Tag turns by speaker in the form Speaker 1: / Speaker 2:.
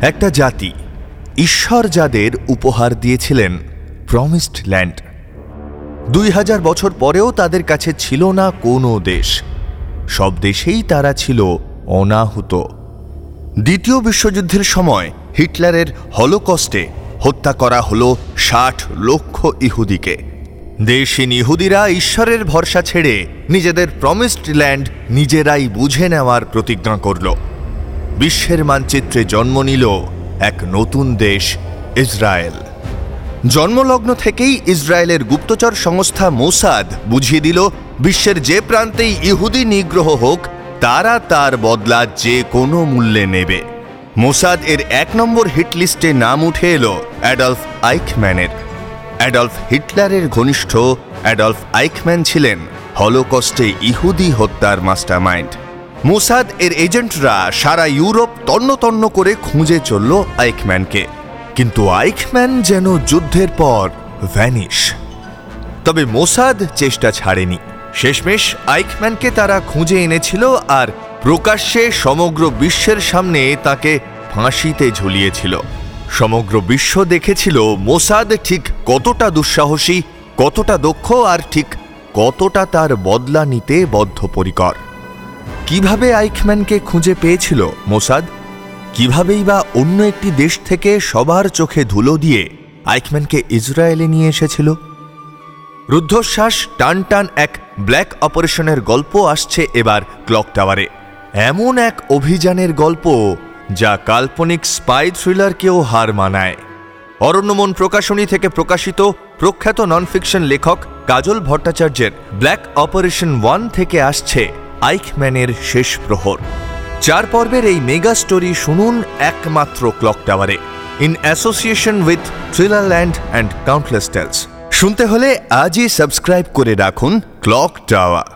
Speaker 1: একটা জাতি ঈশ্বর যাদের উপহার দিয়েছিলেন প্রমিসড ল্যান্ড দুই হাজার বছর পরেও তাদের কাছে ছিল না কোনো দেশ। সব দেশেই তারা ছিল অনাহুত। দ্বিতীয় বিশ্বযুদ্ধের সময় হিটলারের হলোকস্টে হত্যা করা হলো ষাট লক্ষ ইহুদিকে। দেশহীন ইহুদিরা ঈশ্বরের ভরসা ছেড়ে নিজেদের প্রমিসড ল্যান্ড নিজেরাই বুঝে নেওয়ার প্রতিজ্ঞা করল। বিশ্বের মানচিত্রে জন্ম নিল এক নতুন দেশ, ইসরায়েল। জন্মলগ্ন থেকেই ইসরায়েলের গুপ্তচর সংস্থা মোসাদ বুঝিয়ে দিল, বিশ্বের যে প্রান্তেই ইহুদি নিগ্রহ হোক, তারা তার বদলা যে কোনো মূল্যে নেবে। মোসাদ এর এক নম্বর হিটলিস্টে নাম উঠে এলো অ্যাডলফ আইকম্যানের। অ্যাডলফ হিটলারের ঘনিষ্ঠ অ্যাডলফ আইকম্যান ছিলেন, হলোকস্টে ইহুদি হত্যার মাস্টারমাইন্ড। মোসাদ এর এজেন্টরা সারা ইউরোপ তন্ন তন্ন করে খুঁজে চলল আইকম্যানকে। কিন্তু আইকম্যান যেন যুদ্ধের পর ভ্যানিশ। তবে মোসাদ চেষ্টা ছাড়েনি। শেষমেশ আইকম্যানকে তারা খুঁজে এনেছিল আর প্রকাশ্যে সমগ্র বিশ্বের সামনে তাকে ফাঁসিতে ঝুলিয়েছিল। সমগ্র বিশ্ব দেখেছিল মোসাদ ঠিক কতটা দুঃসাহসী, কতটা দক্ষ আর ঠিক কতটা তার বদলা নিতে বদ্ধপরিকর। কীভাবে আইকম্যানকে খুঁজে পেয়েছিল মোসাদ? কিভাবেই বা অন্য একটি দেশ থেকে সবার চোখে ধুলো দিয়ে আইকম্যানকে ইসরায়েলে নিয়ে এসেছিল? রুদ্ধশ্বাস, টান টান এক ব্ল্যাক অপারেশনের গল্প আসছে এবার ক্লক টাওয়ারে। এমন এক অভিযানের গল্প যা কাল্পনিক স্পাই থ্রিলারকেও হার মানায়। অরণ্যমন প্রকাশনী থেকে প্রকাশিত প্রখ্যাত নন ফিকশন লেখক কাজল ভট্টাচার্যের ব্ল্যাক অপারেশন ওয়ান থেকে আসছে আইকম্যানের শেষ প্রহর। চার পর্বের এই মেগা স্টোরি শুনুন একমাত্র ক্লক টাওয়ারে, in association with Thrillerland and countless tales. শুনতে হলে আজই সাবস্ক্রাইব করে রাখুন ক্লক টাওয়ার।